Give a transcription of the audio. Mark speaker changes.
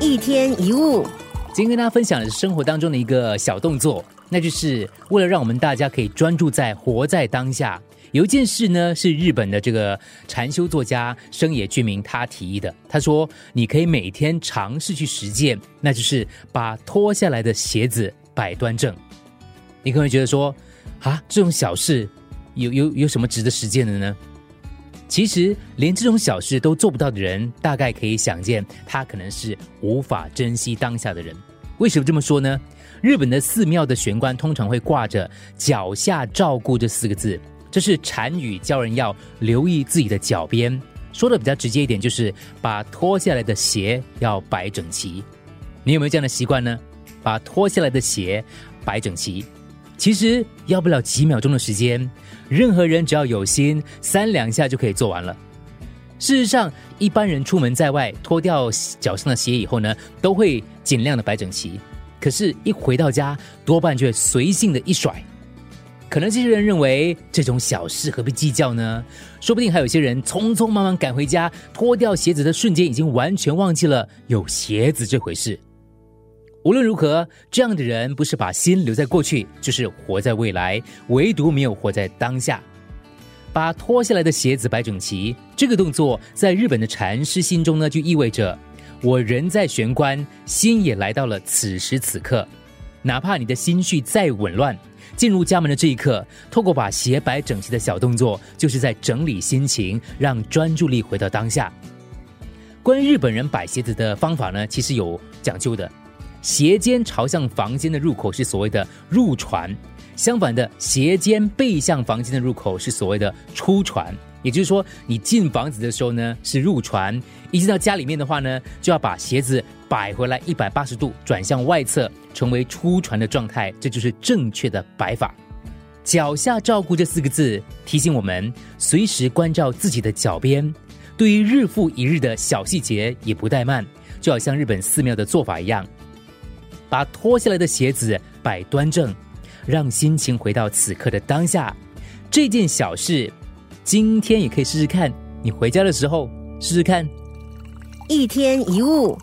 Speaker 1: 一天一物，
Speaker 2: 今天跟大家分享的是生活当中的一个小动作，那就是为了让我们大家可以专注在活在当下。有一件事呢，是日本的这个禅修作家生野居明他提议的。他说：“你可以每天尝试去实践，那就是把脱下来的鞋子摆端正。”你可能会觉得说：“啊，这种小事有有有什么值得实践的呢？”其实，连这种小事都做不到的人，大概可以想见，他可能是无法珍惜当下的人。为什么这么说呢？日本的寺庙的玄关通常会挂着“脚下照顾”这四个字，这是禅语，教人要留意自己的脚边。说的比较直接一点，就是把脱下来的鞋要摆整齐。你有没有这样的习惯呢？把脱下来的鞋摆整齐，其实要不了几秒钟的时间。任何人只要有心，三两下就可以做完了。事实上，一般人出门在外，脱掉脚上的鞋以后呢，都会尽量的摆整齐。可是，一回到家，多半就会随性的一甩。可能这些人认为这种小事何必计较呢？说不定还有些人匆匆忙忙赶回家，脱掉鞋子的瞬间，已经完全忘记了有鞋子这回事。无论如何，这样的人不是把心留在过去，就是活在未来，唯独没有活在当下。把脱下来的鞋子摆整齐，这个动作在日本的禅师心中呢，就意味着我人在玄关，心也来到了此时此刻。哪怕你的心绪再紊乱，进入家门的这一刻，透过把鞋摆整齐的小动作，就是在整理心情，让专注力回到当下。关于日本人摆鞋子的方法呢，其实有讲究的。斜肩朝向房间的入口是所谓的入船，相反的，斜肩背向房间的入口是所谓的出船。也就是说，你进房子的时候呢是入船，一进到家里面的话呢，就要把鞋子摆回来一百八十度转向外侧，成为出船的状态，这就是正确的摆法。脚下照顾这四个字提醒我们，随时关照自己的脚边，对于日复一日的小细节也不怠慢，就好像日本寺庙的做法一样。把脱下来的鞋子摆端正，让心情回到此刻的当下。这件小事，今天也可以试试看。你回家的时候试试看。
Speaker 1: 一天一物。